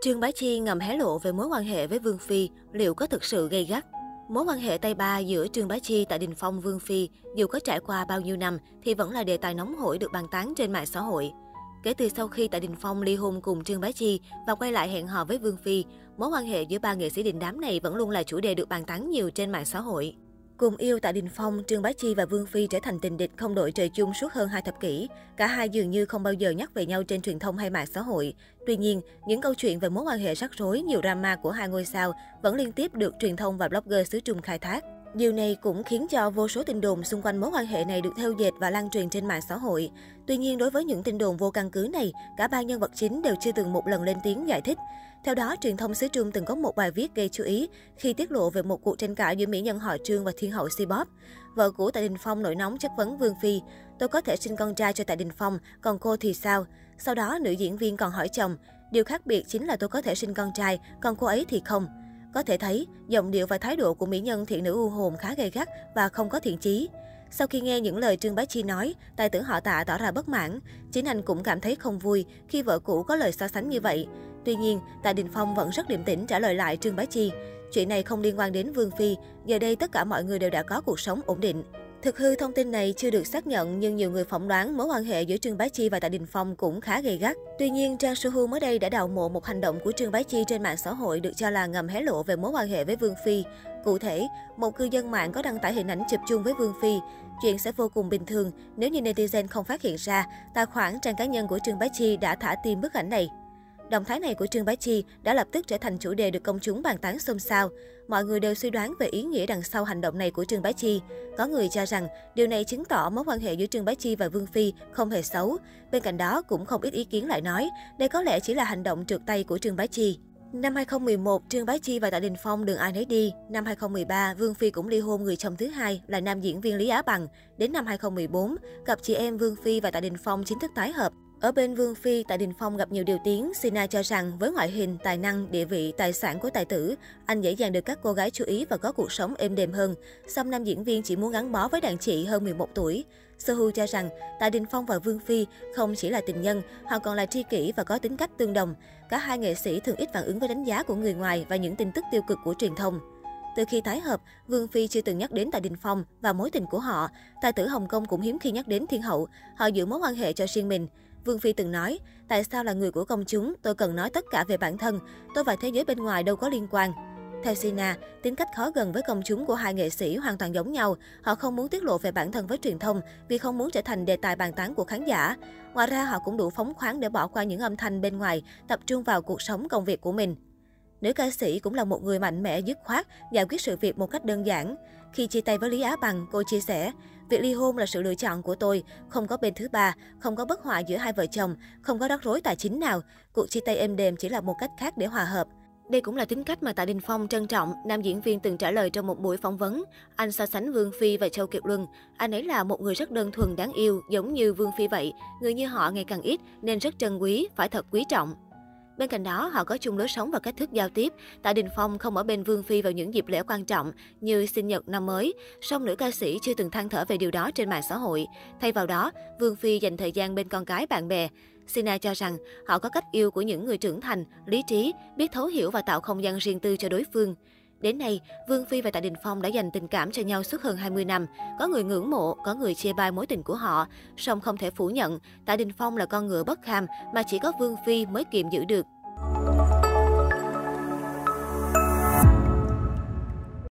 Trương Bá Chi ngầm hé lộ về mối quan hệ với Vương Phi, liệu có thực sự gây gắt? Mối quan hệ tay ba giữa Trương Bá Chi tại Đình Phong Vương Phi, dù có trải qua bao nhiêu năm thì vẫn là đề tài nóng hổi được bàn tán trên mạng xã hội. Kể từ sau khi tại Đình Phong ly hôn cùng Trương Bá Chi và quay lại hẹn hò với Vương Phi, mối quan hệ giữa ba nghệ sĩ đình đám này vẫn luôn là chủ đề được bàn tán nhiều trên mạng xã hội. Cùng yêu tại Đình Phong, Trương Bá Chi và Vương Phi trở thành tình địch không đội trời chung suốt hơn hai thập kỷ. Cả hai dường như không bao giờ nhắc về nhau trên truyền thông hay mạng xã hội. Tuy nhiên, những câu chuyện về mối quan hệ rắc rối, nhiều drama của hai ngôi sao vẫn liên tiếp được truyền thông và blogger xứ Trung khai thác. Điều này cũng khiến cho vô số tin đồn xung quanh mối quan hệ này được theo dệt và lan truyền trên mạng xã hội. Tuy nhiên, đối với những tin đồn vô căn cứ này, cả ba nhân vật chính đều chưa từng một lần lên tiếng giải thích. Theo đó, truyền thông xứ Trung từng có một bài viết gây chú ý khi tiết lộ về một cuộc tranh cãi giữa mỹ nhân họ Trương và thiên hậu Sibop. Vợ cũ Tạ Đình Phong nổi nóng chất vấn Vương Phi, tôi có thể sinh con trai cho Tạ Đình Phong, còn cô thì sao? Sau đó, nữ diễn viên còn hỏi chồng, điều khác biệt chính là tôi có thể sinh con trai, còn cô ấy thì không. Có thể thấy, giọng điệu và thái độ của mỹ nhân thiện nữ u hồn khá gay gắt và không có thiện chí. Sau khi nghe những lời Trương Bá Chi nói, tài tử họ tạ tỏ ra bất mãn. Chính anh cũng cảm thấy không vui khi vợ cũ có lời so sánh như vậy. Tuy nhiên, Tạ Đình Phong vẫn rất điềm tĩnh trả lời lại Trương Bá Chi. Chuyện này không liên quan đến Vương Phi, giờ đây tất cả mọi người đều đã có cuộc sống ổn định. Thực hư thông tin này chưa được xác nhận nhưng nhiều người phỏng đoán mối quan hệ giữa Trương Bá Chi và Tạ Đình Phong cũng khá gay gắt. Tuy nhiên, Trang Suhu mới đây đã đào mộ một hành động của Trương Bá Chi trên mạng xã hội được cho là ngầm hé lộ về mối quan hệ với Vương Phi. Cụ thể, một cư dân mạng có đăng tải hình ảnh chụp chung với Vương Phi. Chuyện sẽ vô cùng bình thường nếu như netizen không phát hiện ra tài khoản trang cá nhân của Trương Bá Chi đã thả tim bức ảnh này. Động thái này của Trương Bá Chi đã lập tức trở thành chủ đề được công chúng bàn tán xôn xao. Mọi người đều suy đoán về ý nghĩa đằng sau hành động này của Trương Bá Chi. Có người cho rằng điều này chứng tỏ mối quan hệ giữa Trương Bá Chi và Vương Phi không hề xấu. Bên cạnh đó, cũng không ít ý kiến lại nói đây có lẽ chỉ là hành động trượt tay của Trương Bá Chi. Năm 2011, Trương Bá Chi và Tạ Đình Phong đường ai nấy đi. Năm 2013, Vương Phi cũng ly hôn người chồng thứ hai là nam diễn viên Lý Á Bằng. Đến năm 2014, cặp chị em Vương Phi và Tạ Đình Phong chính thức tái hợp. Ở bên Vương Phi, tại Đình Phong gặp nhiều điều tiếng, Sina cho rằng với ngoại hình, tài năng, địa vị, tài sản của tài tử, anh dễ dàng được các cô gái chú ý và có cuộc sống êm đềm hơn. Song nam diễn viên chỉ muốn gắn bó với đàn chị hơn 11 tuổi. Sohu cho rằng Tạ Đình Phong và Vương Phi không chỉ là tình nhân, họ còn là tri kỷ và có tính cách tương đồng. Cả hai nghệ sĩ thường ít phản ứng với đánh giá của người ngoài và những tin tức tiêu cực của truyền thông. Từ khi tái hợp, Vương Phi chưa từng nhắc đến Tạ Đình Phong và mối tình của họ. Tài tử Hồng Kông cũng hiếm khi nhắc đến Thiên Hậu. Họ giữ mối quan hệ cho riêng mình. Vương Phi từng nói, tại sao là người của công chúng, tôi cần nói tất cả về bản thân, tôi và thế giới bên ngoài đâu có liên quan. Theo Sina, tính cách khó gần với công chúng của hai nghệ sĩ hoàn toàn giống nhau. Họ không muốn tiết lộ về bản thân với truyền thông vì không muốn trở thành đề tài bàn tán của khán giả. Ngoài ra, họ cũng đủ phóng khoáng để bỏ qua những âm thanh bên ngoài, tập trung vào cuộc sống công việc của mình. Nữ ca sĩ cũng là một người mạnh mẽ, dứt khoát, giải quyết sự việc một cách đơn giản. Khi chia tay với Lý Á Bằng, cô chia sẻ, việc ly hôn là sự lựa chọn của tôi, không có bên thứ ba, không có bất hòa giữa hai vợ chồng, không có rắc rối tài chính nào. Cuộc chia tay êm đềm chỉ là một cách khác để hòa hợp. Đây cũng là tính cách mà Tạ Đình Phong trân trọng, nam diễn viên từng trả lời trong một buổi phỏng vấn. Anh so sánh Vương Phi và Châu Kiệt Luân. Anh ấy là một người rất đơn thuần đáng yêu, giống như Vương Phi vậy. Người như họ ngày càng ít nên rất trân quý, phải thật quý trọng. Bên cạnh đó, họ có chung lối sống và cách thức giao tiếp. Tạ Đình Phong không ở bên Vương Phi vào những dịp lễ quan trọng như sinh nhật năm mới, song nữ ca sĩ chưa từng than thở về điều đó trên mạng xã hội. Thay vào đó, Vương Phi dành thời gian bên con cái bạn bè. Sina cho rằng họ có cách yêu của những người trưởng thành, lý trí, biết thấu hiểu và tạo không gian riêng tư cho đối phương. Đến nay, Vương Phi và Tạ Đình Phong đã dành tình cảm cho nhau suốt hơn 20 năm. Có người ngưỡng mộ, có người chê bai mối tình của họ. Song không thể phủ nhận, Tạ Đình Phong là con ngựa bất kham mà chỉ có Vương Phi mới kiềm giữ được.